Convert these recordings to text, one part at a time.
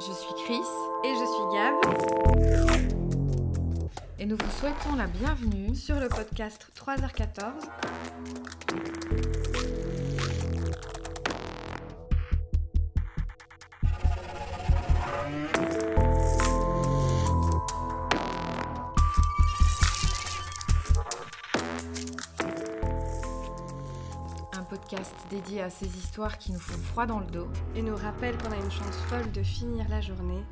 Je suis Chris Et je suis Gab et nous vous souhaitons la bienvenue sur le podcast 3h14. Podcast dédié à ces histoires qui nous font froid dans le dos Et nous rappelle qu'on a une chance folle de finir la journée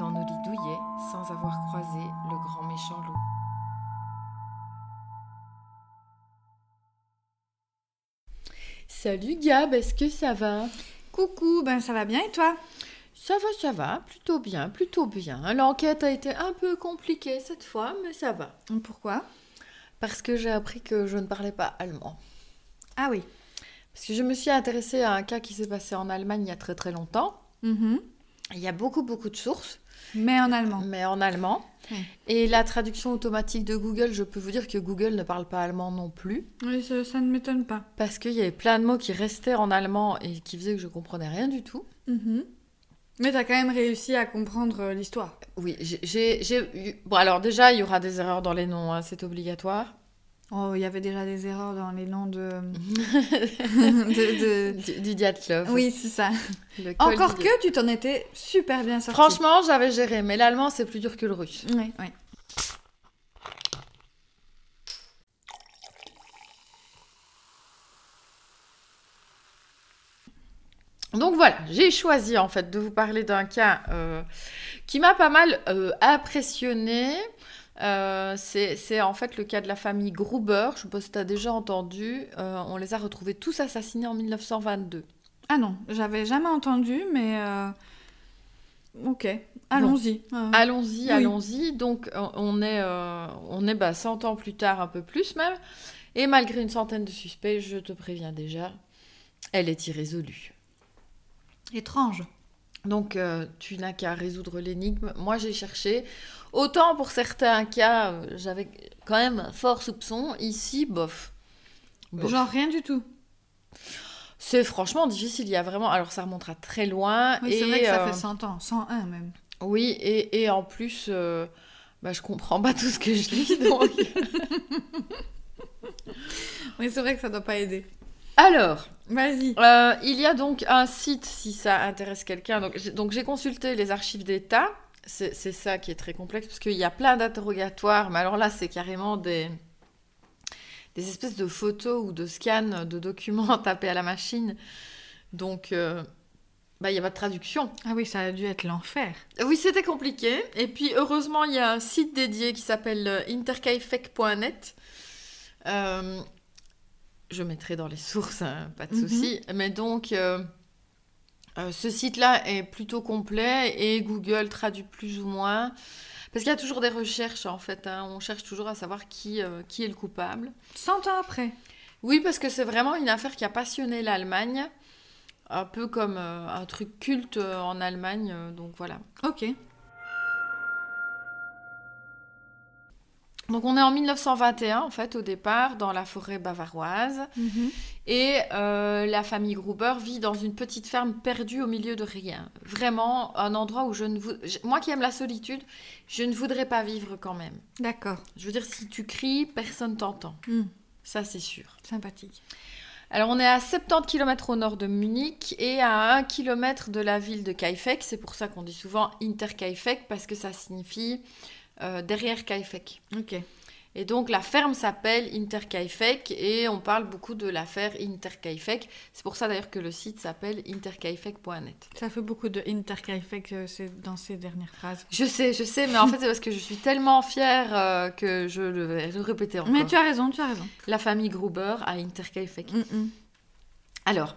dans nos lits douillets sans avoir croisé le grand méchant loup. Salut Gab, est-ce que ça va? Coucou, ben ça va bien et toi? Ça va, ça va, plutôt bien, plutôt bien. L'enquête a été un peu compliquée cette fois, mais ça va. Pourquoi? Parce que j'ai appris que je ne parlais pas allemand. Ah oui. Parce que je me suis intéressée à un cas qui s'est passé en Allemagne il y a très très longtemps. Mhm. Il y a beaucoup beaucoup de sources. Mais en allemand. Mais en allemand. Et la traduction automatique de Google, je peux vous dire que Google ne parle pas allemand non plus. Oui, ça, ça ne m'étonne pas. Parce qu'il y avait plein de mots qui restaient en allemand et qui faisaient que je comprenais rien du tout. Mhm. Mais t'as quand même réussi à comprendre euh, l'histoire. Oui, j'ai-. Bon, alors déjà, il y aura des erreurs dans les noms, hein, c'est obligatoire. Oh, il y avait déjà des erreurs dans les noms de... de, de- Du, du Dyatlov. Oui, c'est ça. Encore que tu t'en étais super bien sorti. Franchement, j'avais géré, mais l'allemand, c'est plus dur que le russe. Oui, oui. Donc voilà, j'ai choisi en fait de vous parler d'un cas euh, qui m'a pas mal euh, impressionné. Euh, c'est en fait le cas de la famille Gruber. Je sais pas si tu as déjà entendu. Euh, on les a retrouvés tous assassinés en 1922. Ah non, j'avais jamais entendu, mais... euh, Ok, allons-y. Allons-y, Oui. allons-y. Donc on- est, on est bah, 100 ans plus tard, un peu plus même. Et malgré une centaine de suspects, je te préviens déjà, elle est irrésolue. Étrange. Donc, euh, tu n'as qu'à résoudre l'énigme. Moi, j'ai cherché. Autant pour certains cas, euh, j'avais quand même un fort soupçon. Ici, bof. Bof. Genre rien du tout. C'est franchement difficile. Il y a vraiment. Alors, ça remontera très loin. Oui, c'est vrai que ça euh, fait 100 ans, 101 même. Oui, et, et en plus, euh, bah, je comprends pas tout ce que je lis. Donc... Oui, c'est vrai que ça doit pas aider. Alors, Vas-y. Euh, il y a donc un site, si ça intéresse quelqu'un. Donc j'ai consulté les archives d'État. C'est ça qui est très complexe, parce qu'il y a plein d'interrogatoires. Mais alors là, c'est carrément des, des espèces de photos ou de scans de documents tapés à la machine. Donc, euh, bah, il n'y a pas de traduction. Ah oui, ça a dû être l'enfer. Oui, c'était compliqué. Et puis, heureusement, il y a un site dédié qui s'appelle euh, intercaifec.net. Euh, je mettrai dans les sources, hein, pas de Mhm. souci. Mais donc, euh, euh, ce site-là est plutôt complet et Google traduit plus ou moins. Parce qu'il y a toujours des recherches, en fait. hein. On cherche toujours à savoir qui, euh, qui est le coupable. 100 ans après. Oui, parce que c'est vraiment une affaire qui a passionné l'Allemagne. Un peu comme euh, un truc culte en Allemagne. donc voilà. Ok. Donc on est en 1921 en fait au départ dans la forêt bavaroise et euh, la famille Gruber vit dans une petite ferme perdue au milieu de rien. Vraiment un endroit où je ne vou- moi qui aime la solitude, je ne voudrais pas vivre quand même. D'accord. Je veux dire si tu cries, personne t'entend. Hmm, Ça c'est sûr. Sympathique. Alors on est à 70 km au nord de Munich et à 1 km de la ville de Kaifek. C'est pour ça qu'on dit souvent Interkaifek parce que ça signifie euh, derrière Kaifek. Ok. Et donc la ferme s'appelle Interkaifek et on parle beaucoup de l'affaire Interkaifek. C'est pour ça d'ailleurs que le site s'appelle interkaifek.net. Ça fait beaucoup de intercaifek euh, dans ces dernières phrases. Je sais, je sais, mais en fait c'est parce que je suis tellement fière euh, que je le vais le répéter encore. Mais tu as raison, tu as raison. La famille Gruber à Interkaifek. Mm, mm. Alors,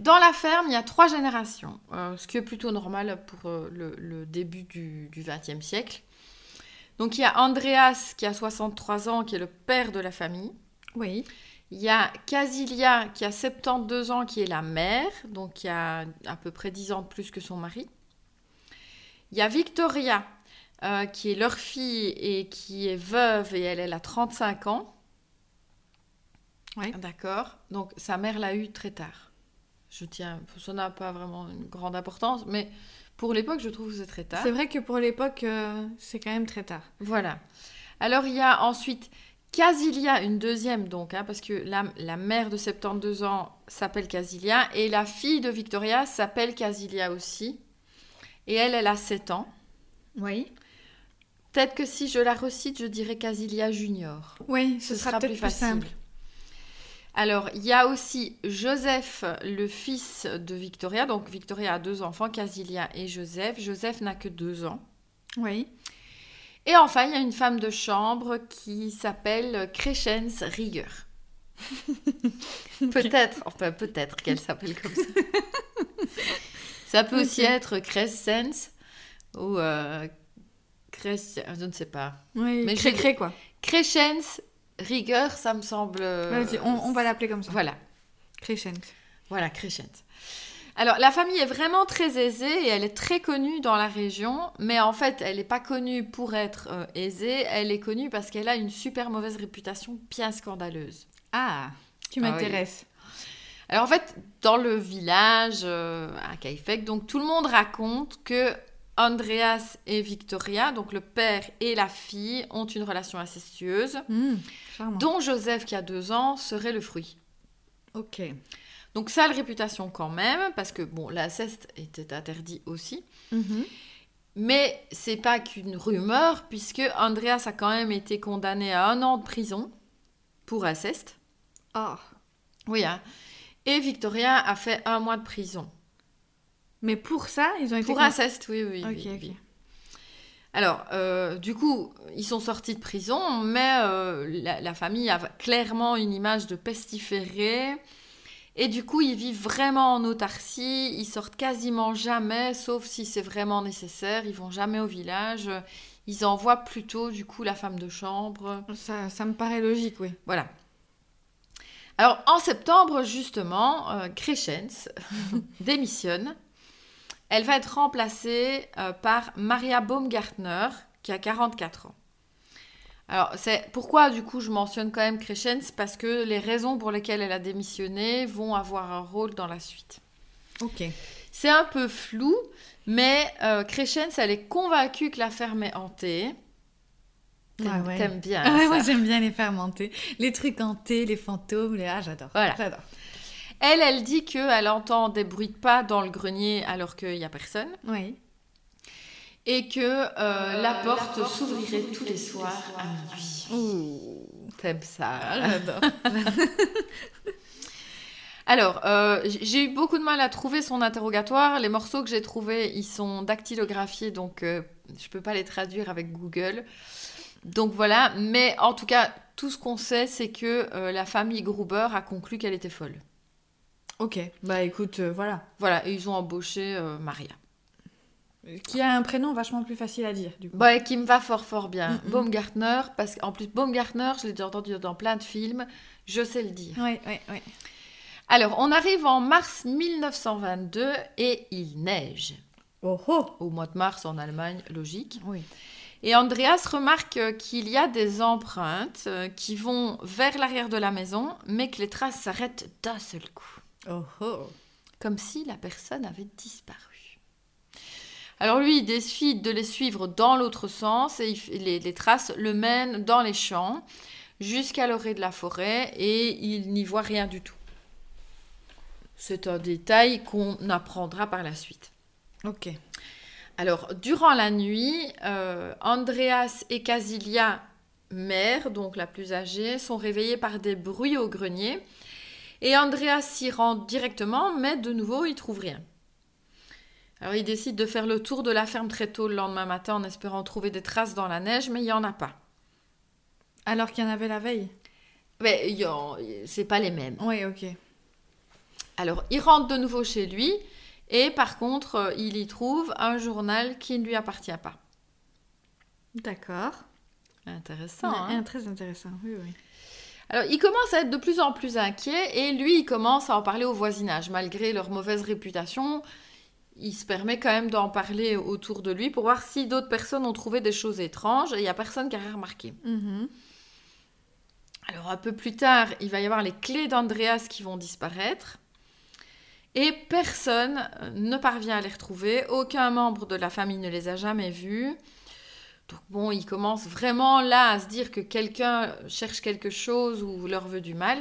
dans la ferme, il y a trois générations, euh, ce qui est plutôt normal pour euh, le, le début du XXe siècle. Donc il y a Andreas qui a 63 ans, qui est le père de la famille. Oui. Il y a Casilia qui a 72 ans, qui est la mère, donc qui a à peu près 10 ans de plus que son mari. Il y a Victoria euh, qui est leur fille et qui est veuve et elle, elle a 35 ans. Ouais. D'accord. Donc sa mère l'a eu très tard. Je tiens, ça n'a pas vraiment une grande importance, mais Pour l'époque, je trouve que c'est très tard. C'est vrai que pour l'époque, euh, c'est quand même très tard. Voilà. Alors, il y a ensuite Casilia, une deuxième donc, hein, parce que la, la mère de 72 ans s'appelle Casilia, et la fille de Victoria s'appelle Casilia aussi. Et elle, elle a 7 ans. Oui. Peut-être que si je la recite, je dirais Casilia Junior. Oui, ce, sera, peut-être plus, simple. Alors, il y a aussi Joseph, le fils de Victoria. Donc, Victoria a deux enfants, Casilia et Joseph. Joseph n'a que deux ans. Oui. Et enfin, il y a une femme de chambre qui s'appelle Crescens Rieger. peut-être, enfin peut-être qu'elle s'appelle comme ça. ça peut aussi être Crescens ou euh, Cres- je ne sais pas. Oui, Mais cré cré quoi. Crescens Rieger, ça me semble. Vas-y, on, on va l'appeler comme ça. Voilà. Crescent. Voilà, Crescent. Alors, la famille est vraiment très aisée et elle est très connue dans la région, mais en fait, elle n'est pas connue pour être euh, aisée, elle est connue parce qu'elle a une super mauvaise réputation bien scandaleuse. Ah, tu Ah oui. m'intéresses. Alors, en fait, dans le village euh, à Kaifek, donc tout le monde raconte que Andreas et Victoria, donc le père et la fille, ont une relation incestueuse, Hmm, dont Joseph, qui a deux ans, serait le fruit. Ok. Donc sale réputation quand même, parce que bon, l'inceste était interdit aussi. Mhm. Mais c'est pas qu'une rumeur, puisque Andreas a quand même été condamné à un an de prison pour inceste. Ah. Oui, hein. Et Victoria a fait un mois de prison. Mais pour ça, ils ont été. Pour inceste, oui, oui. Ok, oui, ok. oui. Alors, euh, du coup, ils sont sortis de prison, mais euh, la, la famille a clairement une image de pestiférés. Et du coup, ils vivent vraiment en autarcie. Ils sortent quasiment jamais, sauf si c'est vraiment nécessaire. Ils vont jamais au village. Ils envoient plutôt, du coup, la femme de chambre. Ça, ça me paraît logique, oui. Voilà. Alors, en septembre, justement, euh, Crescens démissionne. Elle va être remplacée euh, par Maria Baumgartner, qui a 44 ans. Alors, c'est pourquoi, du coup, je mentionne quand même Crescens, parce que les raisons pour lesquelles elle a démissionné vont avoir un rôle dans la suite. Ok. C'est un peu flou, mais euh, Crescens, elle est convaincue que la ferme est hantée. T'aimes Ah ouais. bien Ah ouais, ça. moi j'aime bien les fermentés. Les trucs hantés, les fantômes, les... Ah, j'adore. Voilà. J'adore. Elle, elle dit qu'elle entend des bruits de pas dans le grenier alors qu'il n'y a personne. Oui. Et que euh, la porte s'ouvrirait tous les soirs à minuit. Ouh. T'aimes ça j'adore. Alors, euh, j'ai eu beaucoup de mal à trouver son interrogatoire. Les morceaux que j'ai trouvés, ils sont dactylographiés, donc euh, je peux pas les traduire avec Google. Donc voilà, mais en tout cas, tout ce qu'on sait, c'est que euh, la famille Gruber a conclu qu'elle était folle. Ok. Bah écoute, euh, voilà. Voilà, et ils ont embauché euh, Maria. Qui a un prénom vachement plus facile à dire, du coup. Ouais, qui me va fort fort bien. Mm, mm. Baumgartner, parce qu'en plus, Baumgartner, je l'ai déjà entendu dans plein de films, je sais le dire. Oui, oui, oui. Alors, on arrive en mars 1922 et il neige. Oh oh Au mois de mars en Allemagne, logique. Oui. Et Andreas remarque euh, qu'il y a des empreintes euh, qui vont vers l'arrière de la maison, mais que les traces s'arrêtent d'un seul coup. Oh oh Comme si la personne avait disparu. Alors lui, il décide de les suivre dans l'autre sens et il les traces le mènent dans les champs jusqu'à l'orée de la forêt et il n'y voit rien du tout. C'est un détail qu'on apprendra par la suite. Ok. Alors, durant la nuit, euh, Andreas et Casilia, mère, donc la plus âgée, sont réveillés par des bruits au grenier. Et Andreas s'y rend directement, mais de nouveau, il trouve rien. Alors, il décide de faire le tour de la ferme très tôt le lendemain matin en espérant trouver des traces dans la neige, mais il n'y en a pas. Alors qu'il y en avait la veille? Mais c'est pas les mêmes. Oui, ok. Alors, il rentre de nouveau chez lui, et par contre, euh, il y trouve un journal qui ne lui appartient pas. D'accord. Intéressant. Hein, Très intéressant, oui, oui. Alors, il commence à être de plus en plus inquiet et lui, il commence à en parler au voisinage. Malgré leur mauvaise réputation, il se permet quand même d'en parler autour de lui pour voir si d'autres personnes ont trouvé des choses étranges et il n'y a personne qui a rien remarqué. Mhm. Alors, un peu plus tard, il va y avoir les clés d'Andreas qui vont disparaître. Et personne ne parvient à les retrouver. Aucun membre de la famille ne les a jamais vus. Donc bon, ils commencent vraiment là à se dire que quelqu'un cherche quelque chose ou leur veut du mal.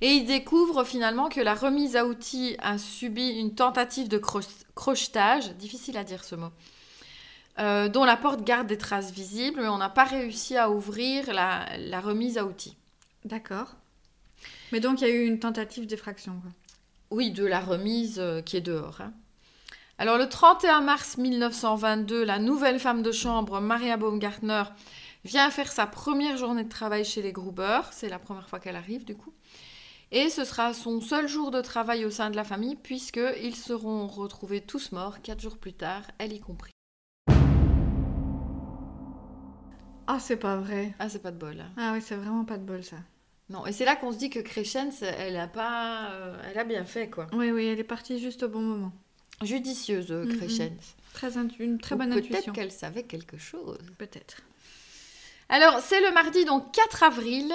Et ils découvrent finalement que la remise à outils a subi une tentative de crochetage, difficile à dire ce mot, euh, dont la porte garde des traces visibles, mais on n'a pas réussi à ouvrir la, remise à outils. D'accord. Mais donc il y a eu une tentative d'effraction. Oui, de la remise euh, qui est dehors. Hein. Alors le 31 mars 1922, la nouvelle femme de chambre, Maria Baumgartner, vient faire sa première journée de travail chez les Gruber. C'est la première fois qu'elle arrive du coup. Et ce sera son seul jour de travail au sein de la famille, puisqu'ils seront retrouvés tous morts quatre jours plus tard, elle y compris. Ah, c'est pas vrai. Ah, c'est pas de bol. Hein. Ah oui, c'est vraiment pas de bol ça. Non, et c'est là qu'on se dit que Crescens, elle a pas, euh, elle a bien fait quoi. Oui, oui, elle est partie juste au bon moment. Judicieuse, euh, Crescens. Très une très bonne intuition. Peut-être qu'elle savait quelque chose. Peut-être. Alors, c'est le mardi, donc 4 avril,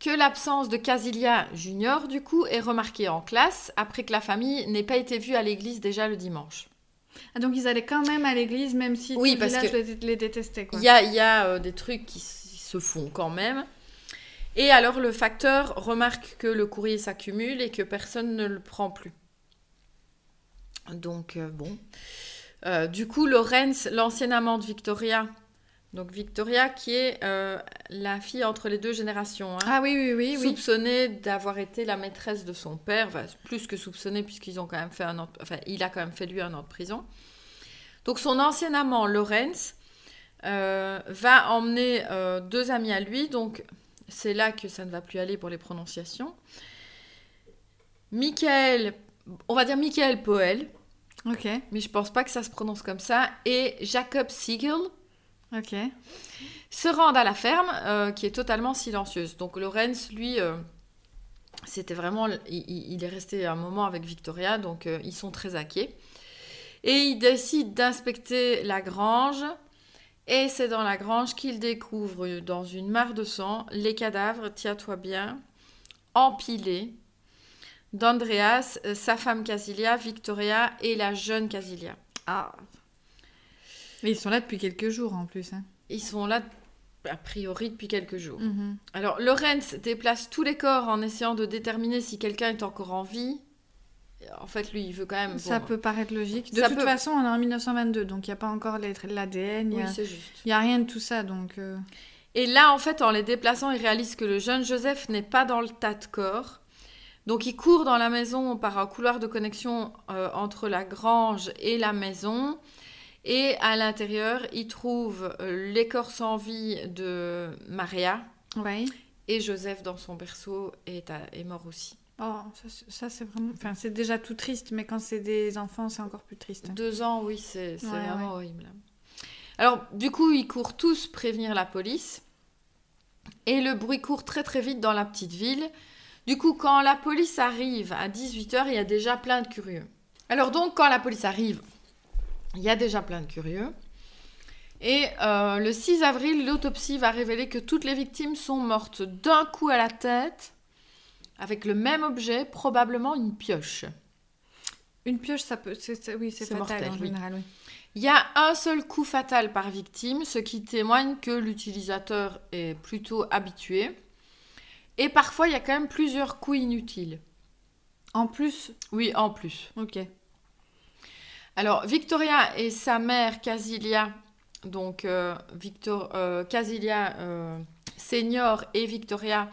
que l'absence de Casilia Junior, du coup, est remarquée en classe, après que la famille n'ait pas été vue à l'église déjà le dimanche. Ah, donc ils allaient quand même à l'église, même si oui, parce village que les, détestait. Il y a, y a euh, des trucs qui se font quand même. Et alors le facteur remarque que le courrier s'accumule et que personne ne le prend plus. Donc euh, bon. Euh, du coup, Lorenz, l'ancienne amant de Victoria, donc Victoria, qui est euh, la fille entre les deux générations. Hein. ah oui, oui, oui. Soupçonnée d'avoir été la maîtresse de son père, plus que soupçonnée puisqu'ils ont quand même fait un an, enfin, il a quand même fait lui un an de prison. Donc son ancien amant, Lorenz, va emmener deux amis à lui. Donc c'est là que ça ne va plus aller pour les prononciations. Michael, on va dire Michael Poel. Ok. Mais je pense pas que ça se prononce comme ça. Et Jacob Siegel. Ok. Se rendent à la ferme, euh, qui est totalement silencieuse. Donc Lorenz, lui, euh, c'était vraiment... Il, est resté un moment avec Victoria, donc euh, ils sont très inquiets. Et il décide d'inspecter la grange. Et c'est dans la grange qu'il découvre, dans une mare de sang, les cadavres, tiens-toi bien, empilés, d'Andreas, sa femme Casilia, Victoria et la jeune Casilia. Ah, mais ils sont là depuis quelques jours en plus. Hein. Ils sont là a priori depuis quelques jours. Mhm. Alors Lorenz déplace tous les corps en essayant de déterminer si quelqu'un est encore en vie. En fait, lui, il veut quand même. Ça peut paraître logique. De toute façon, on est en 1922, donc il n'y a pas encore l'ADN. Oui, c'est juste. Il n'y a rien de tout ça, donc. Euh. Et là, en fait, en les déplaçant, il réalise que le jeune Joseph n'est pas dans le tas de corps. Donc, il court dans la maison par un couloir de connexion euh, entre la grange et la maison. Et à l'intérieur, il trouve euh, l'écorce en vie de Maria. Et Joseph, dans son berceau, est, est mort aussi. Oh, ça, c'est vraiment. Enfin, c'est déjà tout triste, mais quand c'est des enfants, c'est encore plus triste. Deux ans, oui, c'est vraiment horrible. Alors, du coup, ils courent tous prévenir la police. Et le bruit court très très vite dans la petite ville. Du coup, quand la police arrive à 18h, il y a déjà plein de curieux. Alors donc, quand la police arrive, il y a déjà plein de curieux. Et euh, le 6 avril, l'autopsie va révéler que toutes les victimes sont mortes d'un coup à la tête, avec le même objet, probablement une pioche. Une pioche, ça peut, oui, c'est fatal en général. Oui. Il y a un seul coup fatal par victime, ce qui témoigne que l'utilisateur est plutôt habitué. Et parfois, il y a quand même plusieurs coups inutiles. En plus Oui, en plus. Ok. Alors, Victoria et sa mère Casilia, donc euh, Victor, euh, Casilia euh, senior et Victoria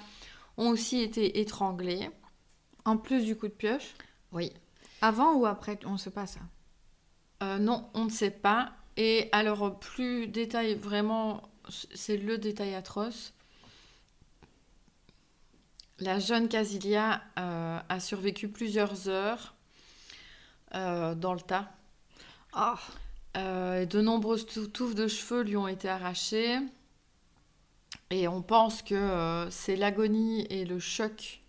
ont aussi été étranglés. En plus du coup de pioche Oui. Avant ou après On ne sait pas ça. non, on ne sait pas. Et alors, plus détail, vraiment, c'est le détail atroce. La jeune Casilia a survécu plusieurs heures dans le tas ah. Euh, de nombreuses touffes de cheveux lui ont été arrachées. Et on pense que euh, c'est l'agonie et le choc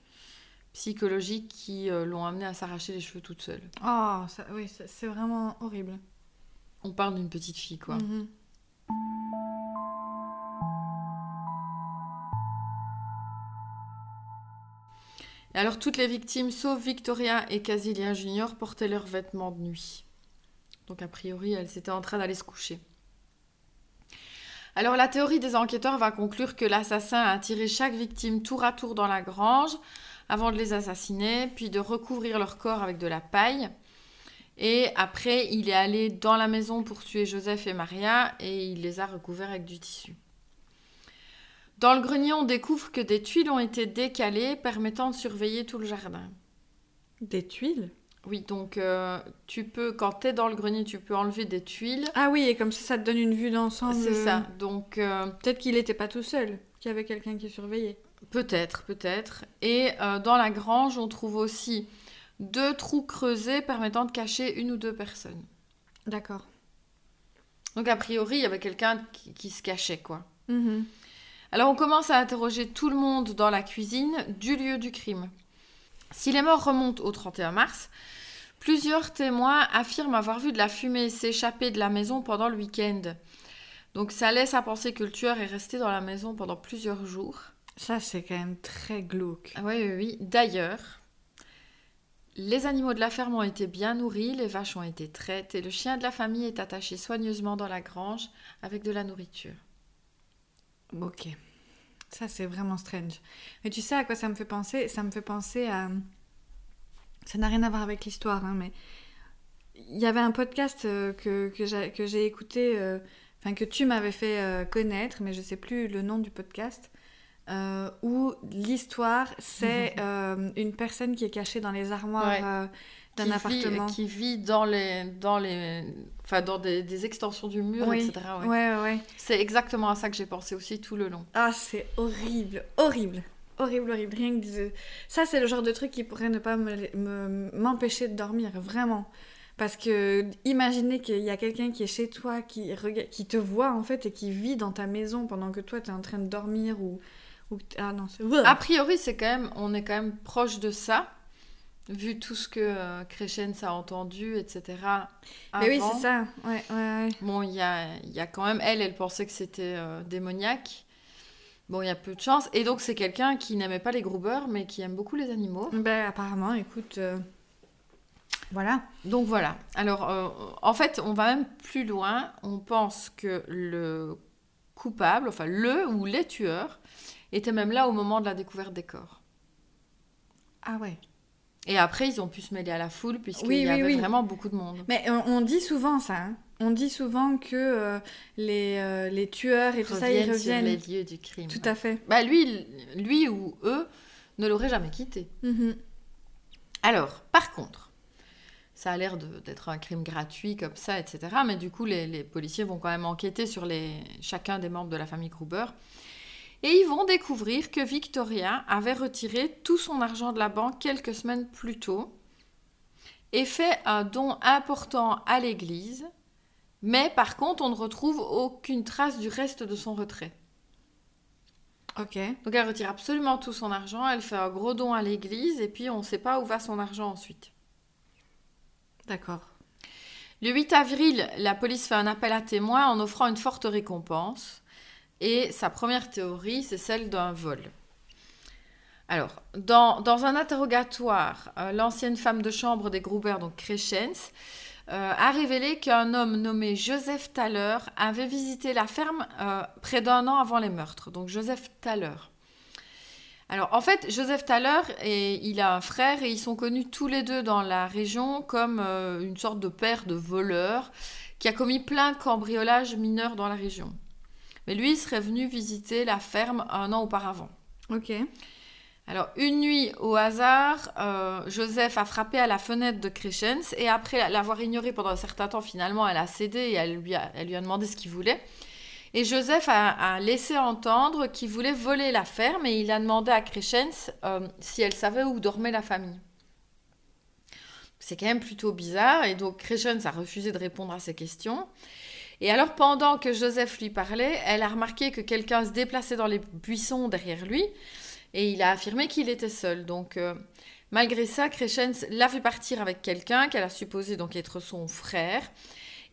psychologique qui euh, l'ont amené à s'arracher les cheveux toute seule. Ah, oui, c'est vraiment horrible. On parle d'une petite fille, quoi. Mhm. Et alors toutes les victimes, sauf Victoria et Casilien Junior, portaient leurs vêtements de nuit. Donc a priori, elles étaient en train d'aller se coucher. Alors la théorie des enquêteurs va conclure que l'assassin a tiré chaque victime tour à tour dans la grange avant de les assassiner, puis de recouvrir leur corps avec de la paille. Et après, il est allé dans la maison pour tuer Joseph et Maria et il les a recouverts avec du tissu. Dans le grenier, on découvre que des tuiles ont été décalées permettant de surveiller tout le jardin. Des tuiles? Oui, donc euh, tu peux, quand tu es dans le grenier, tu peux enlever des tuiles. Ah oui, et comme ça, ça te donne une vue d'ensemble. C'est ça. Donc euh, Peut-être qu'il n'était pas tout seul, qu'il y avait quelqu'un qui surveillait. peut-être, peut-être. Et euh, dans la grange, on trouve aussi deux trous creusés permettant de cacher une ou deux personnes. D'accord. Donc a priori, il y avait quelqu'un qui, qui se cachait, quoi. Mhm. Alors on commence à interroger tout le monde dans la cuisine du lieu du crime. Si les morts remontent au 31 mars, plusieurs témoins affirment avoir vu de la fumée s'échapper de la maison pendant le week-end. Donc ça laisse à penser que le tueur est resté dans la maison pendant plusieurs jours. Ça, c'est quand même très glauque. Ah oui, oui, oui. D'ailleurs, les animaux de la ferme ont été bien nourris, les vaches ont été traites et le chien de la famille est attaché soigneusement dans la grange avec de la nourriture. Ok. Ça, c'est vraiment strange. Mais tu sais à quoi ça me fait penser? Ça me fait penser à... Ça n'a rien à voir avec l'histoire, hein, mais... Il y avait un podcast euh, que, que j'ai écouté, euh, enfin que tu m'avais fait euh, connaître, mais je sais plus le nom du podcast, où l'histoire, c'est une personne qui est cachée dans les armoires Ouais. D'un qui appartement. Vit, qui vit dans les, dans les, enfin dans des, des extensions du mur, Oui. etc. ouais. Ouais, ouais. C'est exactement à ça que j'ai pensé aussi tout le long. Ah, c'est horrible, horrible, horrible, horrible. Rien que de- ça, c'est le genre de truc qui pourrait ne pas me- me- m'empêcher de dormir, vraiment. Parce que imaginer qu'il y a quelqu'un qui est chez toi, qui, qui te voit en fait et qui vit dans ta maison pendant que toi tu es en train de dormir ou. ou ah non, c'est. A priori, c'est quand même, on est quand même proche de ça, vu tout ce que euh, Crescens a entendu, etc. Mais oui, c'est ça. Ouais, ouais, ouais. Bon, il y a, y a quand même, elle, elle pensait que c'était euh, démoniaque. Bon, il y a peu de chance. Et donc, c'est quelqu'un qui n'aimait pas les groubeurs, mais qui aime beaucoup les animaux. Ben, apparemment, écoute. euh, Voilà. Donc voilà. Alors, euh, en fait, on va même plus loin. On pense que le coupable, enfin le ou les tueurs, étaient même là au moment de la découverte des corps. Ah ouais. Et après, ils ont pu se mêler à la foule, puisqu'il Oui, y oui, avait oui. vraiment beaucoup de monde. Mais on, on dit souvent ça. hein. On dit souvent que euh, les, euh, les tueurs et tout ça, ils Reviennent sur les lieux du crime. Tout à fait. Bah, lui, lui ou eux ne l'auraient jamais quitté. Mhm. Alors, par contre, ça a l'air d'être un crime gratuit comme ça, etc. Mais du coup, les, les policiers vont quand même enquêter sur les, chacun des membres de la famille Gruber. Et ils vont découvrir que Victoria avait retiré tout son argent de la banque quelques semaines plus tôt et fait un don important à l'église. Mais par contre, on ne retrouve aucune trace du reste de son retrait. Ok. Donc elle retire absolument tout son argent, elle fait un gros don à l'église et puis on ne sait pas où va son argent ensuite. D'accord. Le 8 avril, la police fait un appel à témoins en offrant une forte récompense. Et sa première théorie, c'est celle d'un vol. Alors, dans, un interrogatoire, euh, l'ancienne femme de chambre des Gruber, donc Crescens, euh, a révélé qu'un homme nommé Joseph Thaler avait visité la ferme euh, près d'un an avant les meurtres. Donc Joseph Thaler. Alors en fait, Joseph Thaler, et, il a un frère et ils sont connus tous les deux dans la région comme une sorte de père de voleur qui a commis plein de cambriolages mineurs dans la région. Mais lui, il serait venu visiter la ferme un an auparavant. Ok. Alors, une nuit, au hasard, euh, Joseph a frappé à la fenêtre de Crescens et après l'avoir ignoré pendant un certain temps, finalement, elle a cédé et elle lui a, elle lui a demandé ce qu'il voulait. Et Joseph a, a laissé entendre qu'il voulait voler la ferme et il a demandé à Crescens euh, si elle savait où dormait la famille. C'est quand même plutôt bizarre et donc Crescens a refusé de répondre à ces questions. Et alors, pendant que Joseph lui parlait, elle a remarqué que quelqu'un se déplaçait dans les buissons derrière lui et il a affirmé qu'il était seul. Donc, euh, malgré ça, Crescens l'a vu partir avec quelqu'un qu'elle a supposé donc être son frère.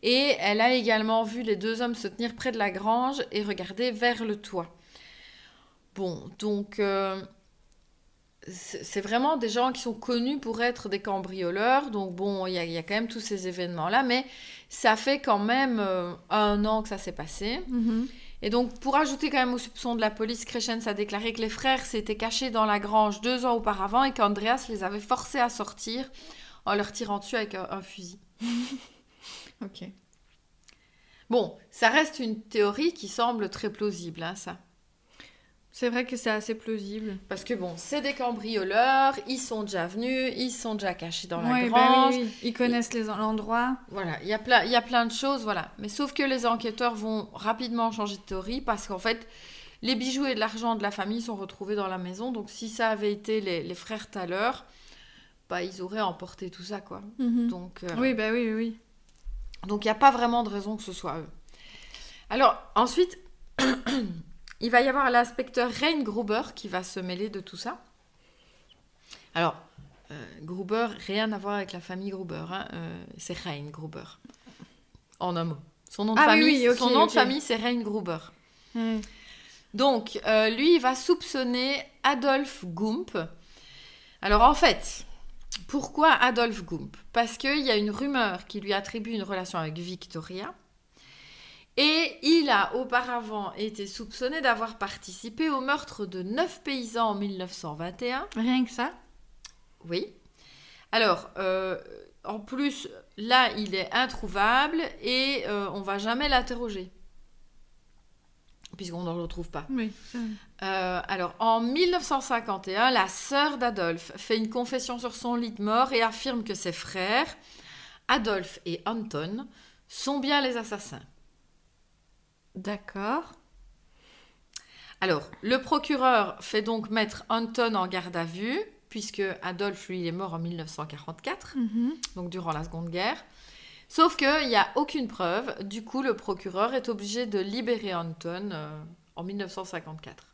Et elle a également vu les deux hommes se tenir près de la grange et regarder vers le toit. Bon, donc euh, c'est vraiment des gens qui sont connus pour être des cambrioleurs. Donc bon, il y, a- il y a quand même tous ces événements-là, mais ça fait quand même euh, un an que ça s'est passé. Mhm. Et donc, pour ajouter quand même aux soupçons de la police, Crescens a déclaré que les frères s'étaient cachés dans la grange deux ans auparavant et qu'Andreas les avait forcés à sortir en leur tirant dessus avec un, un fusil. Ok. Bon, ça reste une théorie qui semble très plausible, hein, ça. C'est vrai que c'est assez plausible. Parce que bon, c'est des cambrioleurs, ils sont déjà venus, ils sont déjà cachés dans la Ouais, bah grange. oui. Ils connaissent l'endroit. Voilà, il y, a plein, il y a plein de choses, voilà. Mais sauf que les enquêteurs vont rapidement changer de théorie parce qu'en fait, les bijoux et de l'argent de la famille sont retrouvés dans la maison. Donc si ça avait été les, les frères Thaler, bah, ils auraient emporté tout ça, quoi. Mhm. Donc euh, Oui, bah oui, oui, oui. donc il n'y a pas vraiment de raison que ce soit eux. Alors ensuite, il va y avoir l'inspecteur Rein Gruber qui va se mêler de tout ça. Alors, euh, Gruber, rien à voir avec la famille Gruber, hein, euh, c'est Rein Gruber. En un mot. Son nom de Ah famille, oui, ok, son nom de ok. famille c'est Rein Gruber. Ouais. Donc, euh, lui, il va soupçonner Adolf Gump. Alors, en fait, pourquoi Adolf Gump Parce qu'il y a une rumeur qui lui attribue une relation avec Victoria. Et il a auparavant été soupçonné d'avoir participé au meurtre de neuf paysans en 1921. Rien que ça Oui. Alors, euh, en plus, là, il est introuvable et euh, on va jamais l'interroger. Puisqu'on ne le retrouve pas. Oui. Euh, alors, en 1951, la sœur d'Adolphe fait une confession sur son lit de mort et affirme que ses frères, Adolphe et Anton, sont bien les assassins. D'accord. Alors, le procureur fait donc mettre Anton en garde à vue, puisque Adolphe, lui, il est mort en 1944, Mhm. donc durant la Seconde Guerre. Sauf qu'il n'y a aucune preuve, du coup, le procureur est obligé de libérer Anton euh, en 1954.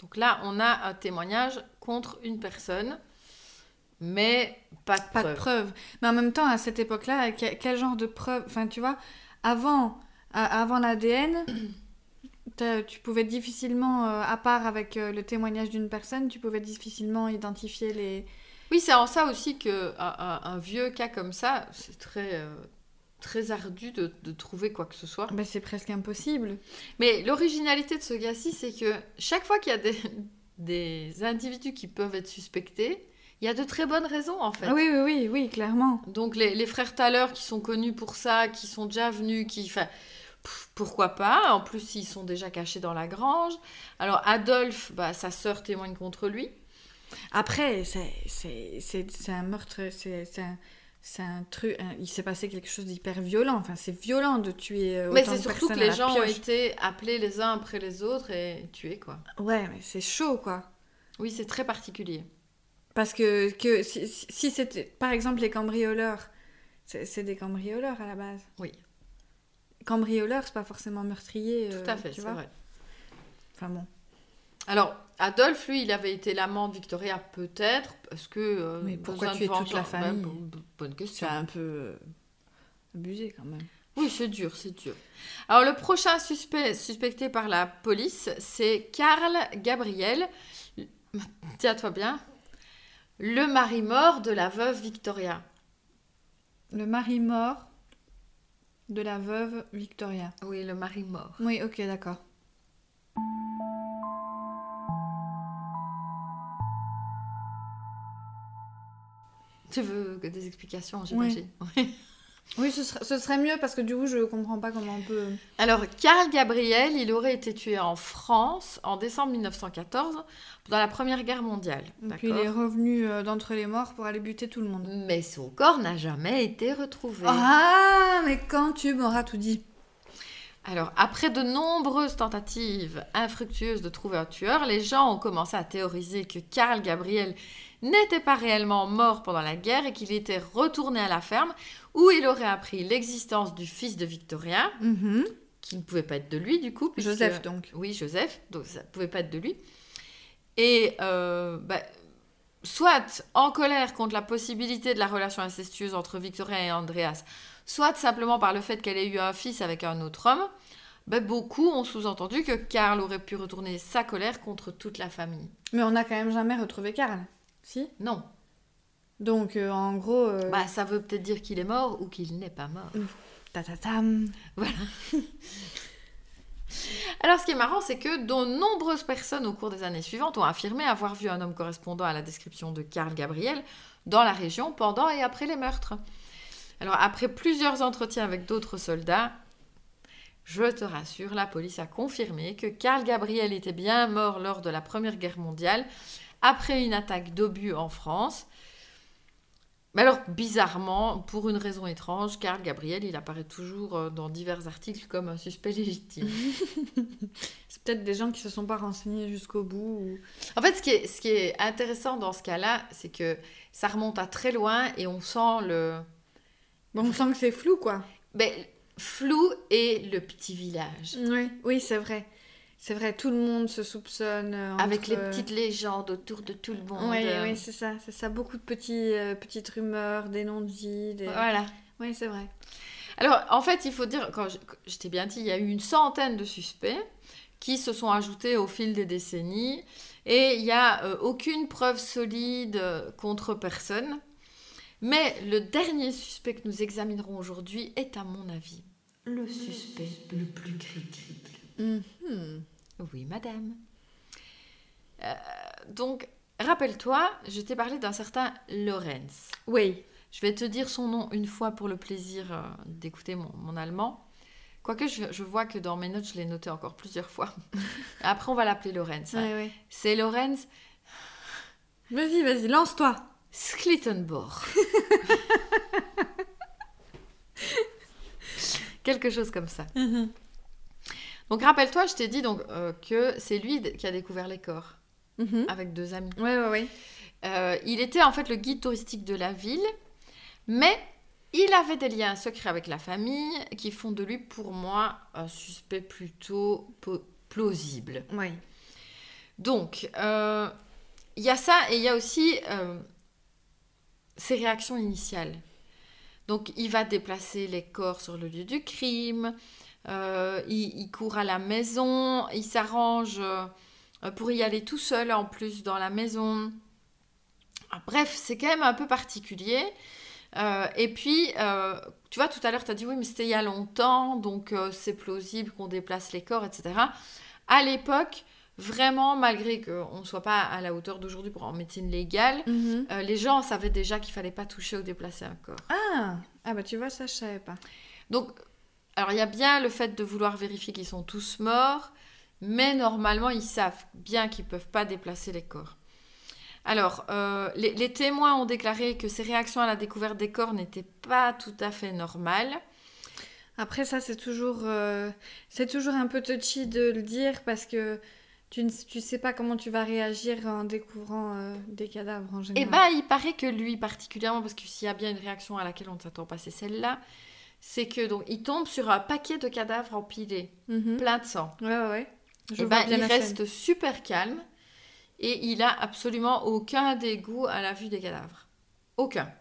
Donc là, on a un témoignage contre une personne, mais pas de Pas preuve. de preuves. Mais en même temps, à cette époque-là, que- quel genre de preuves Enfin, tu vois, avant, avant l'ADN, tu pouvais difficilement, euh, à part avec euh, le témoignage d'une personne, tu pouvais difficilement identifier les. Oui, c'est en ça aussi que un, un- un vieux cas comme ça, c'est très, euh, très ardu de, de trouver quoi que ce soit. Ben, c'est presque impossible. Mais l'originalité de ce gars-ci, c'est que chaque fois qu'il y a des, des individus qui peuvent être suspectés, il y a de très bonnes raisons en fait. Ah oui, oui, oui, oui, clairement. Donc les, les frères Thaler qui sont connus pour ça, qui sont déjà venus, qui... pourquoi pas? En plus, ils sont déjà cachés dans la grange. Alors Adolphe, bah, sa sœur témoigne contre lui. Après, c'est c'est- c'est- c'est un meurtre, c'est c'est un, c'est un truc. il s'est passé quelque chose d'hyper violent. Enfin, c'est violent de tuer. euh, Mais autant c'est de surtout que les gens ont été appelés les uns après les autres et tués, quoi. Ouais, mais c'est chaud, quoi. Oui, c'est très particulier. Parce que, que si, c'était, par exemple, les cambrioleurs, c'est des cambrioleurs à la base. Oui. Cambrioleurs, c'est pas forcément meurtrier. Tout euh, à fait, tu c'est vois. vrai. Enfin bon. Alors, Adolphe, lui, il avait été l'amant de Victoria, peut-être, parce que... euh, Mais pourquoi de tuer toute la famille? Bonne question. C'est un peu euh, abusé quand même. Oui, c'est dur, c'est dur. Alors, le prochain suspect, suspecté par la police, c'est Karl Gabriel. Tiens-toi bien. Le mari mort de la veuve Victoria. Le mari mort de la veuve Victoria. Oui, le mari mort. Oui, ok, d'accord. Tu veux que des explications, j'imagine Oui. Oui, ce serait, ce serait mieux parce que du coup, je comprends pas comment on peut. Alors, Karl Gabriel, il aurait été tué en France en décembre 1914 dans la Première Guerre mondiale. Et puis il est revenu euh, d'entre les morts pour aller buter tout le monde. Mais son corps n'a jamais été retrouvé. Ah, mais quand tu m'auras tout dit. Alors, après de nombreuses tentatives infructueuses de trouver un tueur, les gens ont commencé à théoriser que Karl Gabriel n'était pas réellement mort pendant la guerre et qu'il était retourné à la ferme où il aurait appris l'existence du fils de Victoria, Mhm. qui ne pouvait pas être de lui du coup. puisque- Joseph, donc. Oui, Joseph, donc ça ne pouvait pas être de lui. Et euh, bah, soit en colère contre la possibilité de la relation incestueuse entre Victoria et Andreas, soit simplement par le fait qu'elle ait eu un fils avec un autre homme, ben, beaucoup ont sous-entendu que Karl aurait pu retourner sa colère contre toute la famille. Mais on n'a quand même jamais retrouvé Karl. Si? Non. Donc, euh, en gros. euh, Bah, ça veut peut-être dire qu'il est mort ou qu'il n'est pas mort. tatatam. Voilà. Alors, ce qui est marrant, c'est que de nombreuses personnes au cours des années suivantes ont affirmé avoir vu un homme correspondant à la description de Karl Gabriel dans la région pendant et après les meurtres. Alors, après plusieurs entretiens avec d'autres soldats, je te rassure, la police a confirmé que Karl Gabriel était bien mort lors de la Première Guerre mondiale après une attaque d'obus en France. Mais alors, bizarrement, pour une raison étrange, Karl Gabriel, il apparaît toujours euh, dans divers articles comme un suspect légitime. C'est peut-être des gens qui se sont pas renseignés jusqu'au bout. ou- En fait, ce qui est, ce qui est intéressant dans ce cas-là, c'est que ça remonte à très loin et on sent le Bon, on sent que c'est flou, quoi. ben, flou et le petit village. Oui, oui c'est vrai. C'est vrai, tout le monde se soupçonne. euh, Avec les petites légendes autour de tout le monde. Oui, euh, oui, c'est ça, c'est ça. Beaucoup de petits, euh, petites rumeurs, des noms de vie. Des... Voilà. Oui, c'est vrai. Alors, en fait, il faut dire, quand je, je t'ai bien dit, il y a eu une centaine de suspects qui se sont ajoutés au fil des décennies et il n'y a euh, aucune preuve solide euh, contre personne. Mais le dernier suspect que nous examinerons aujourd'hui est, à mon avis, le suspect le plus crédible. Mhm. Oui, madame. Euh, donc, rappelle-toi, je t'ai parlé d'un certain Lorenz. Oui. Je vais te dire son nom une fois pour le plaisir euh, d'écouter mon, mon allemand. Quoique je, je vois que dans mes notes, je l'ai noté encore plusieurs fois. Après, on va l'appeler Lorenz. hein. C'est Lorenz Vas-y, vas-y, lance-toi. Sklittenborg. Quelque chose comme ça. Donc, rappelle-toi, je t'ai dit donc euh, que c'est lui qui a découvert les corps Mhm. avec deux amis. Ouais, ouais, ouais. Euh, il était en fait le guide touristique de la ville, mais il avait des liens secrets avec la famille qui font de lui, pour moi, un suspect plutôt plausible. Ouais. Donc, euh, il y a ça et il y a aussi euh, ses réactions initiales. Donc, il va déplacer les corps sur le lieu du crime, euh, il, court à la maison, il s'arrange euh, pour y aller tout seul en plus dans la maison. Ah, bref, c'est quand même un peu particulier. Euh, et puis, tu vois, tout à l'heure, tu as dit oui, mais c'était il y a longtemps, donc c'est plausible qu'on déplace les corps, etc. À l'époque, vraiment, malgré qu'on ne soit pas à la hauteur d'aujourd'hui pour en médecine légale, Mhm. euh, les gens savaient déjà qu'il fallait pas toucher ou déplacer un corps. Ah. ah, bah tu vois, ça, je savais pas. Donc, alors il y a bien le fait de vouloir vérifier qu'ils sont tous morts, mais normalement, ils savent bien qu'ils peuvent pas déplacer les corps. Alors, euh, les, les témoins ont déclaré que ces réactions à la découverte des corps n'étaient pas tout à fait normales. Après, ça, c'est toujours, euh, c'est toujours un peu touchy de le dire parce que tu ne tu sais pas comment tu vas réagir en découvrant euh, des cadavres en Et général. bah, il paraît que lui particulièrement, parce que s'il y a bien une réaction à laquelle on ne s'attend pas, c'est celle-là, c'est que donc il tombe sur un paquet de cadavres empilés, Mhm. plein de sang. Ouais, ouais, ouais. Je Et vois ben, bien il reste scène. super calme et il a absolument aucun dégoût à la vue des cadavres. Aucun.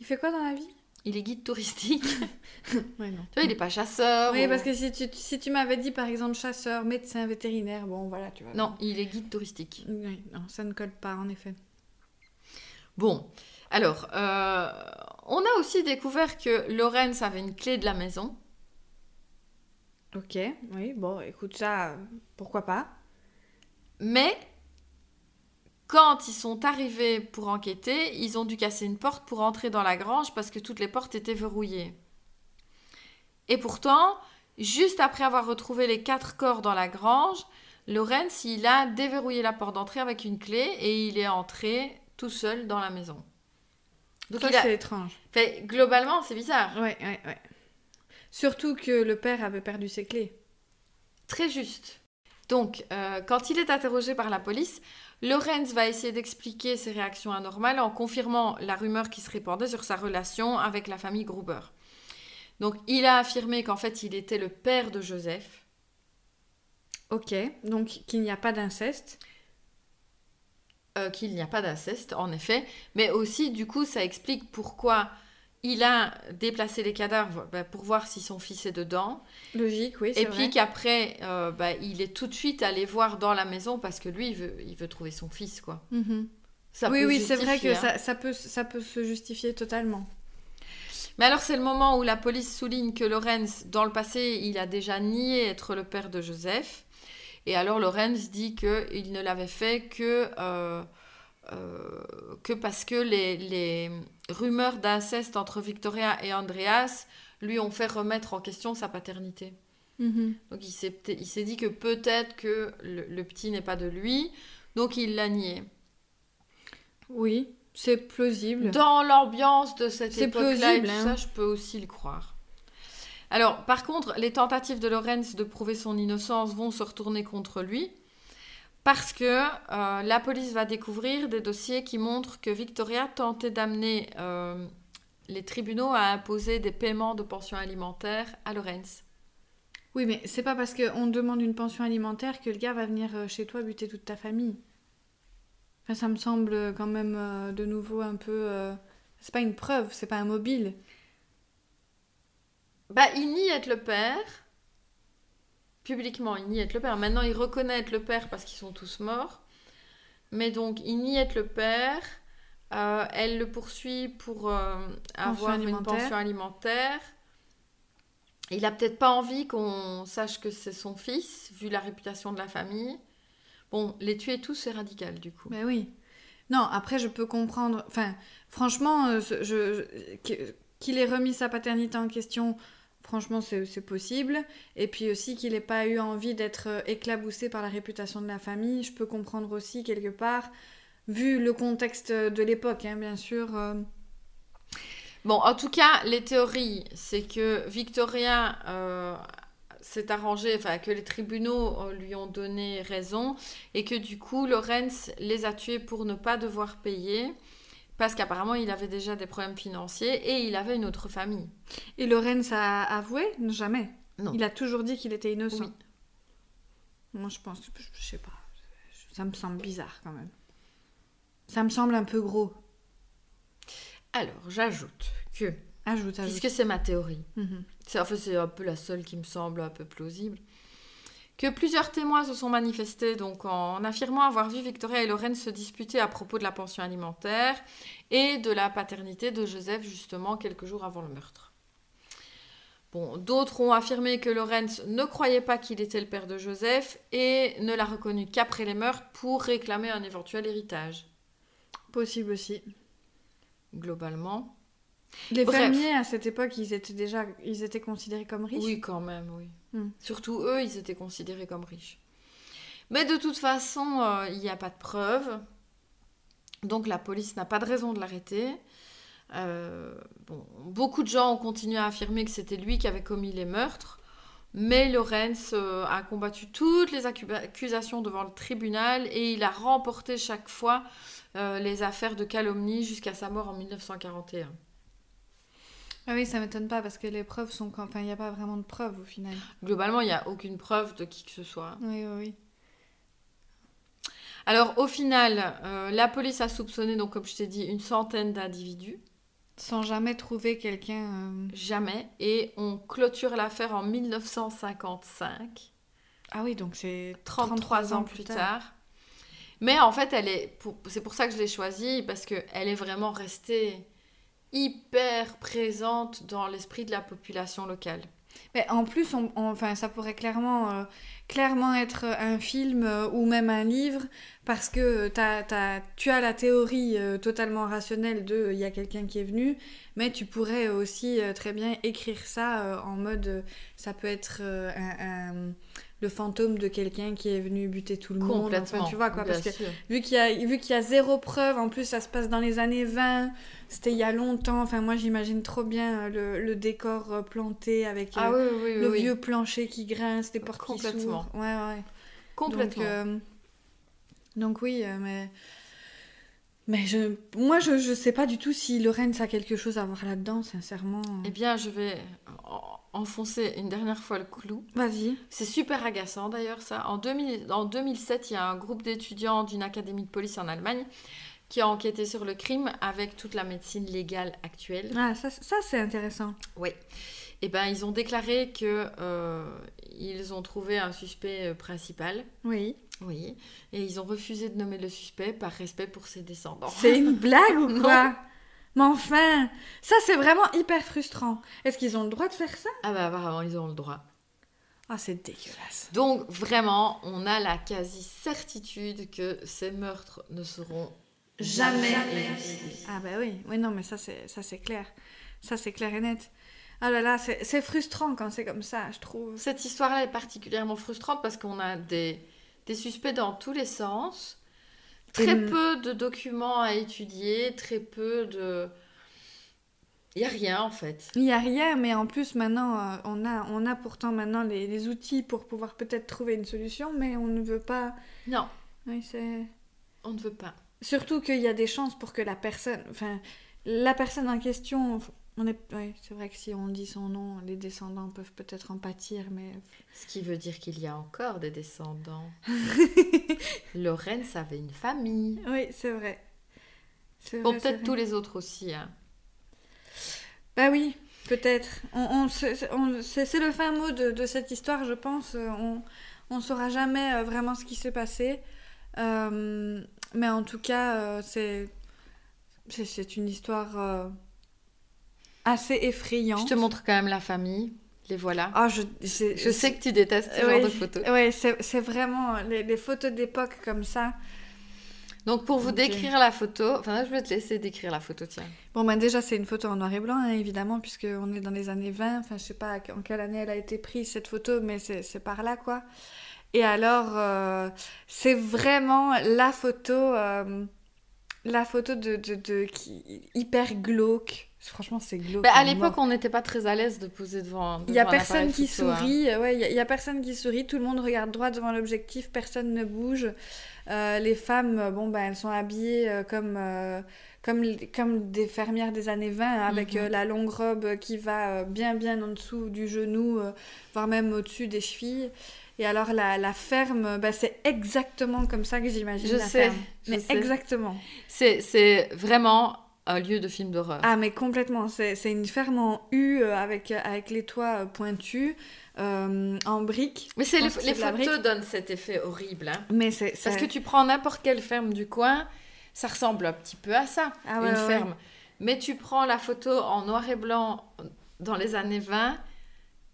Il fait quoi dans la vie? Il est guide touristique. tu Ouais, non. vois, il n'est pas chasseur. Oui, ou- parce que si tu, si tu m'avais dit par exemple chasseur, médecin, vétérinaire, bon voilà, tu vois. Non, il est guide touristique. Oui, non, ça ne colle pas en effet. Bon, alors, euh, on a aussi découvert que Lorenz avait une clé de la maison. Ok, oui, bon, écoute, ça, pourquoi pas Mais quand ils sont arrivés pour enquêter, ils ont dû casser une porte pour entrer dans la grange parce que toutes les portes étaient verrouillées. Et pourtant, juste après avoir retrouvé les quatre corps dans la grange, Lorenz, il a déverrouillé la porte d'entrée avec une clé et il est entré tout seul dans la maison. Donc Ça, a- c'est étrange. fait, globalement, c'est bizarre. Ouais, ouais, ouais. Surtout que le père avait perdu ses clés. Très juste. Donc, euh, quand il est interrogé par la police, Lorenz va essayer d'expliquer ses réactions anormales en confirmant la rumeur qui se répandait sur sa relation avec la famille Gruber. Donc, il a affirmé qu'en fait, il était le père de Joseph. Ok, donc qu'il n'y a pas d'inceste. euh, qu'il n'y a pas d'inceste, en effet, mais aussi, du coup, ça explique pourquoi il a déplacé les cadavres bah, pour voir si son fils est dedans. Logique, oui, Et puis qu'après, euh, bah, il est tout de suite allé voir dans la maison parce que lui, il veut, il veut trouver son fils, quoi. Mhm. Ça oui, oui, c'est vrai que hein. ça, ça, peut, ça peut se justifier totalement. Mais alors, c'est le moment où la police souligne que Lorenz, dans le passé, il a déjà nié être le père de Joseph. Et alors, Lorenz dit qu'il ne l'avait fait que, euh, que parce que les, les rumeurs d'inceste entre Victoria et Andreas lui ont fait remettre en question sa paternité. Mhm. Donc, il s'est il s'est dit que peut-être que le, le petit n'est pas de lui. Donc, il l'a nié. Oui, c'est plausible. Dans l'ambiance de cette époque-là hein. ça, je peux aussi le croire. Alors, par contre, les tentatives de Lorenz de prouver son innocence vont se retourner contre lui parce que euh, la police va découvrir des dossiers qui montrent que Victoria tentait d'amener euh, les tribunaux à imposer des paiements de pension alimentaire à Lorenz. Oui, mais c'est pas parce qu'on demande une pension alimentaire que le gars va venir euh, chez toi buter toute ta famille. Enfin, ça me semble quand même euh, de nouveau un peu. C'est pas une preuve, c'est pas un mobile. Bah, il nie être le père. Publiquement, il nie être le père. Maintenant, il reconnaît être le père parce qu'ils sont tous morts. Mais donc, il nie être le père. Euh, elle le poursuit pour euh, avoir une pension alimentaire. Il a peut-être pas envie qu'on sache que c'est son fils, vu la réputation de la famille. Bon, les tuer tous, c'est radical, du coup. Mais oui. Non, après, je peux comprendre. Enfin, franchement, euh, je, je- qu'il ait remis sa paternité en question, franchement, c'est possible. Et puis aussi qu'il n'ait pas eu envie d'être euh, éclaboussé par la réputation de la famille, je peux comprendre aussi, quelque part, vu le contexte de l'époque, hein, bien sûr. euh, Bon, en tout cas, les théories, c'est que Victoria euh, s'est arrangé, enfin que les tribunaux lui ont donné raison et que du coup, Lorenz les a tués pour ne pas devoir payer parce qu'apparemment, il avait déjà des problèmes financiers et il avait une autre famille. Et Lorenz a avoué Jamais. Non. Il a toujours dit qu'il était innocent. Oui. Moi, je pense, je, sais pas. Ça me semble bizarre quand même. Ça me semble un peu gros. Alors, j'ajoute que, Ajoute, ajoute. puisque c'est ma théorie, c'est enfin, c'est un peu la seule qui me semble un peu plausible, que plusieurs témoins se sont manifestés donc en affirmant avoir vu Victoria et Lorraine se disputer à propos de la pension alimentaire et de la paternité de Joseph justement quelques jours avant le meurtre. Bon, d'autres ont affirmé que Lorenz ne croyait pas qu'il était le père de Joseph et ne l'a reconnu qu'après les meurtres pour réclamer un éventuel héritage. Possible aussi. Globalement, Les Bref. fermiers à cette époque, ils étaient déjà, ils étaient considérés comme riches? Oui, quand même, oui. Hmm. Surtout eux, ils étaient considérés comme riches. Mais de toute façon, euh, il n'y a pas de preuves. Donc la police n'a pas de raison de l'arrêter. Euh, beaucoup de gens ont continué à affirmer que c'était lui qui avait commis les meurtres. Mais Lorenz euh, a combattu toutes les accu- accusations devant le tribunal et il a remporté chaque fois les affaires de calomnie jusqu'à sa mort en 1941. Ah oui, ça m'étonne pas parce que les preuves sont, quand- enfin, il n'y a pas vraiment de preuves au final. Globalement, il n'y a aucune preuve de qui que ce soit. Oui, oui, oui. Alors au final, euh, la police a soupçonné, donc comme je t'ai dit, une centaine d'individus, Sans jamais trouver quelqu'un. euh, jamais, et on clôture l'affaire en 1955, Ah oui, donc c'est 33 ans plus tard. Mais en fait, elle est, pour- c'est pour ça que je l'ai choisie, parce qu'elle est vraiment restée hyper présente dans l'esprit de la population locale. Mais en plus, enfin, ça pourrait clairement, euh, clairement être un film euh, ou même un livre parce que t'as- t'as- tu as la théorie euh, totalement rationnelle de il y a quelqu'un qui est venu, mais tu pourrais aussi très bien écrire ça en mode ça peut être un- le fantôme de quelqu'un qui est venu buter tout le monde. Complètement. Enfin, tu vois quoi, parce que sûr. vu qu'il y, a- vu qu'il y a zéro preuve, en plus ça se passe dans les années 20, c'était il y a longtemps, enfin moi j'imagine trop bien euh, le, le décor euh, planté avec Ah euh, oui, oui, oui. le vieux plancher qui grince, des portes qui Complètement. s'ouvrent. Ouais, ouais. Complètement. Donc, euh, donc oui, euh, mais... Mais je, moi, je, je sais pas du tout si Lorenz a quelque chose à voir là-dedans, sincèrement. Eh bien, je vais enfoncer une dernière fois le clou. Vas-y. C'est super agaçant d'ailleurs ça. En, 2000 en 2007, il y a un groupe d'étudiants d'une académie de police en Allemagne qui a enquêté sur le crime avec toute la médecine légale actuelle. Ah, ça, ça c'est intéressant. Oui. Et ben, ils ont déclaré que euh, ils ont trouvé un suspect euh, principal. Oui. Oui. Et ils ont refusé de nommer le suspect par respect pour ses descendants. C'est une blague ou quoi? Mais enfin, ça c'est vraiment hyper frustrant. Est-ce qu'ils ont le droit de faire ça? Ah bah apparemment, ils ont le droit. Ah, c'est dégueulasse. Donc vraiment, on a la quasi-certitude que ces meurtres ne seront jamais, Jamais. élucidés. Ah bah oui, oui non mais ça c'est ça c'est clair, ça c'est clair et net. Ah là là, c'est c'est frustrant quand c'est comme ça, je trouve. Cette histoire-là est particulièrement frustrante parce qu'on a des, des suspects dans tous les sens, très peu de documents à étudier, très peu de... Il n'y a rien en fait. Il y a rien, mais en plus maintenant euh, on a on a pourtant maintenant les, les outils pour pouvoir peut-être trouver une solution, mais on ne veut pas. Non, Oui c'est. on ne veut pas. Surtout qu'il y a des chances pour que la personne, enfin la personne en question, on est, oui, c'est vrai que si on dit son nom, les descendants peuvent peut-être en pâtir, mais Ce qui veut dire qu'il y a encore des descendants. Lorenz avait une famille. oui c'est vrai. Bon, vrai, c'est peut-être tous les autres aussi. hein. Bah oui, peut-être. On, on, c'est le fin mot de, de cette histoire, je pense. Euh, On on saura jamais euh, vraiment ce qui s'est passé. Euh, mais en tout cas, c'est c'est- c'est une histoire euh, assez effrayante. Je te montre quand même la famille. Les voilà. Ah, je, je, sais que tu détestes ce Oui. genre de photos. Ouais, c'est vraiment les, les photos d'époque comme ça. Donc pour vous décrire la photo, enfin je vais te laisser décrire la photo, tiens. Bon, ben déjà, c'est une photo en noir et blanc, hein, évidemment, puisqu'on est dans les années 20. Enfin, je sais pas en quelle année elle a été prise, cette photo, mais c'est c'est par là, quoi. Et alors, euh, c'est vraiment la photo, euh, la photo de, de, de- qui, hyper glauque. Franchement, c'est glauque. Bah, à à l'époque, on n'était pas très à l'aise de poser devant. il y a personne qui photo, hein. sourit, ouais, il y a- il y, a personne qui sourit, tout le monde regarde droit devant l'objectif, personne ne bouge. Euh, les femmes, euh, bon, ben, elles sont habillées euh, comme, euh, comme, comme des fermières des années 20, hein, avec Mhm. euh, la longue robe qui va euh, bien, bien en dessous du genou, euh, voire même au-dessus des chevilles. Et alors, la, la ferme, bah, c'est exactement comme ça que j'imagine Je la sais, ferme. je Mais sais. exactement. C'est vraiment un lieu de film d'horreur. Ah, mais complètement. C'est une ferme en U euh, avec, avec les toits euh, pointus, euh, en briques. Mais c'est les, photos donnent cet effet horrible. hein. Mais c'est. Parce que tu prends n'importe quelle ferme du coin, ça ressemble un petit peu à ça, Ah ouais, une ouais, ferme. Mais tu prends la photo en noir et blanc dans les années 20,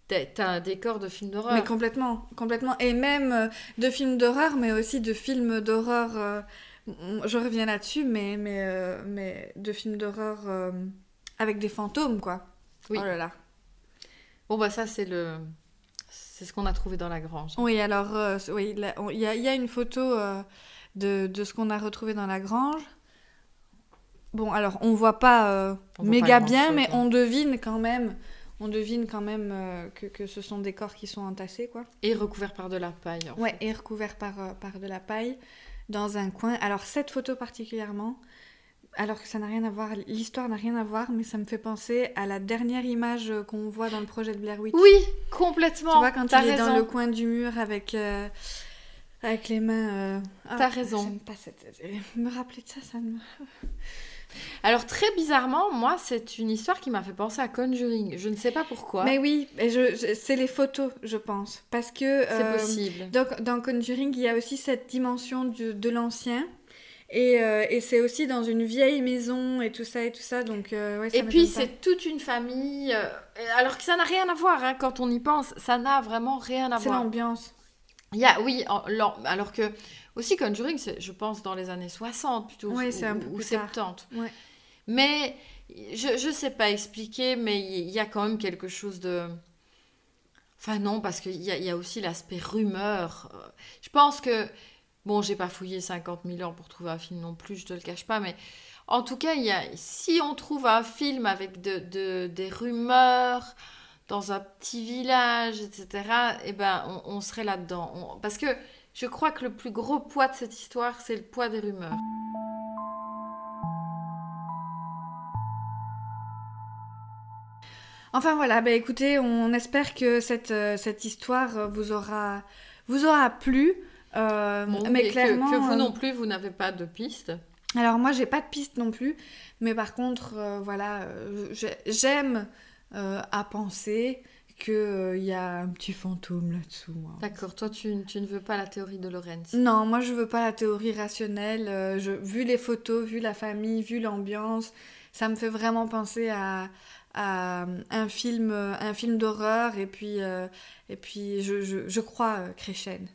t'as un décor de film d'horreur. Mais complètement, complètement. Et même euh, de films d'horreur, mais aussi de films d'horreur. euh, je reviens là-dessus, mais, mais, euh, mais de films d'horreur euh, avec des fantômes, quoi. Oui. Oh là là. Bon bah ça c'est le, c'est ce qu'on a trouvé dans la grange. Oui, alors, euh, oui, il y y a une photo de, de ce qu'on a retrouvé dans la grange. Bon, alors, on voit pas voit méga pas bien, mais hein. on devine quand même. On devine quand même que, que ce sont des corps qui sont entassés, quoi. Et recouvert par de la paille. en Ouais, fait. et recouvert par, par de la paille dans un coin. Alors, cette photo particulièrement, alors que ça n'a rien à voir, l'histoire n'a rien à voir, mais ça me fait penser à la dernière image qu'on voit dans le projet de Blair Witch. Oui, complètement. Tu vois, quand il est dans raison. le coin du mur avec, euh, avec les mains. euh, ah, T'as raison. J'aime pas cette. Me rappeler de ça, ça me. Alors très bizarrement, moi c'est une histoire qui m'a fait penser à Conjuring. Je ne sais pas pourquoi. Mais oui, je, je- c'est les photos, je pense. Parce que. c'est euh, possible. Donc, dans Conjuring, il y a aussi cette dimension du- de l'ancien. Et, euh, et c'est aussi dans une vieille maison et tout ça et tout ça. Donc, euh, ouais, ça Et puis c'est toute une famille. alors que ça n'a rien à voir hein, quand on y pense. Ça n'a vraiment rien à C'est voir. l'ambiance. Y a, oui, alors que aussi Conjuring, je pense, dans les années 60 plutôt. Ouais, ou- un peu ou, plus 70. Ouais. Mais je, je sais pas expliquer, mais il y a quand même quelque chose de. Enfin, non, parce qu'il y y a aussi l'aspect rumeur. Je pense que. Bon, j'ai pas fouillé 50 000 ans pour trouver un film non plus, je te le cache pas, mais en tout cas, il y a, si on trouve un film avec de, de- des rumeurs dans un petit village, etc., eh ben, on, on serait là-dedans. On- parce que je crois que le plus gros poids de cette histoire, c'est le poids des rumeurs. Enfin voilà, bah écoutez, on espère que cette, euh, cette histoire euh, vous aura, vous aura plu. Euh, Bon, mais que- clairement. que, vous non plus, vous n'avez pas de piste. Alors moi j'ai pas de piste non plus, mais par contre euh, voilà, j'ai- j'aime euh, à penser qu'il y a un petit fantôme là-dessous. hein. D'accord, toi tu, tu ne veux pas la théorie de Lorenz. Non, moi je veux pas la théorie rationnelle. euh, je, vu les photos, vu la famille, vu l'ambiance, ça me fait vraiment penser à, à un film, euh, un film d'horreur. Et puis, euh, et puis je, je, je crois euh, Créchen.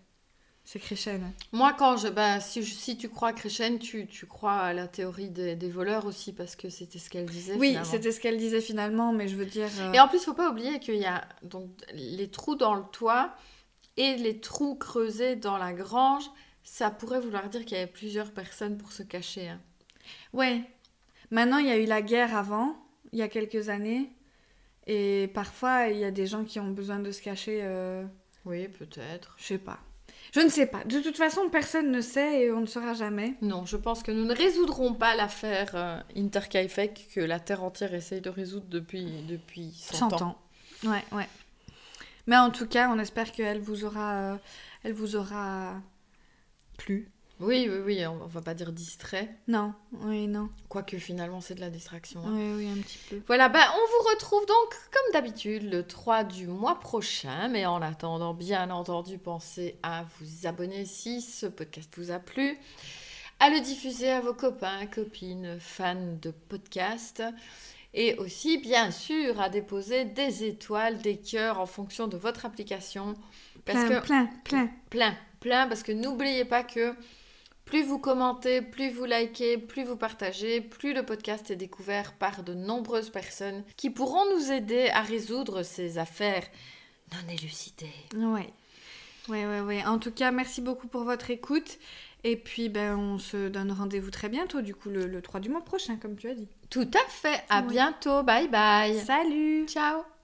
C'est hein. Moi, quand je. Bah, si, je- si tu crois à Créchen, tu, tu crois à la théorie des, des voleurs aussi, parce que c'était ce qu'elle disait. Oui, c'était ce qu'elle disait finalement, mais je veux dire. euh, Et en plus, faut pas oublier qu'il y a donc les trous dans le toit et les trous creusés dans la grange. Ça pourrait vouloir dire qu'il y avait plusieurs personnes pour se cacher. hein. Ouais. Maintenant, il y a eu la guerre avant, il y a quelques années. Et parfois, il y a des gens qui ont besoin de se cacher. euh, Oui, peut-être. Je sais pas. Je ne sais pas. De toute façon, personne ne sait et on ne saura jamais. Non, je pense que nous ne résoudrons pas l'affaire euh, Interkaifek que la Terre entière essaye de résoudre depuis, depuis 100, 100 ans. Ouais, ouais. Mais en tout cas, on espère qu'elle vous aura, euh, elle vous aura plu. Oui, oui, oui, on, va pas dire distrait. Non, oui, non. Quoique finalement, c'est de la distraction. hein. Oui, oui, un petit peu. Voilà, bah, on vous retrouve donc comme d'habitude le 3 du mois prochain. Mais en attendant, bien entendu, pensez à vous abonner si ce podcast vous a plu, à le diffuser à vos copains, copines, fans de podcast. Et aussi, bien sûr, à déposer des étoiles, des cœurs en fonction de votre application. Parce Plein, que plein, plein. plein, plein, parce que n'oubliez pas que plus vous commentez, plus vous likez, plus vous partagez, plus le podcast est découvert par de nombreuses personnes qui pourront nous aider à résoudre ces affaires non élucidées. Ouais. Ouais, ouais, ouais. En tout cas, merci beaucoup pour votre écoute. Et puis, ben, on se donne rendez-vous très bientôt, du coup, le, le 3 du mois prochain, comme tu as dit. Tout à fait, à bientôt, bye bye. Salut Ciao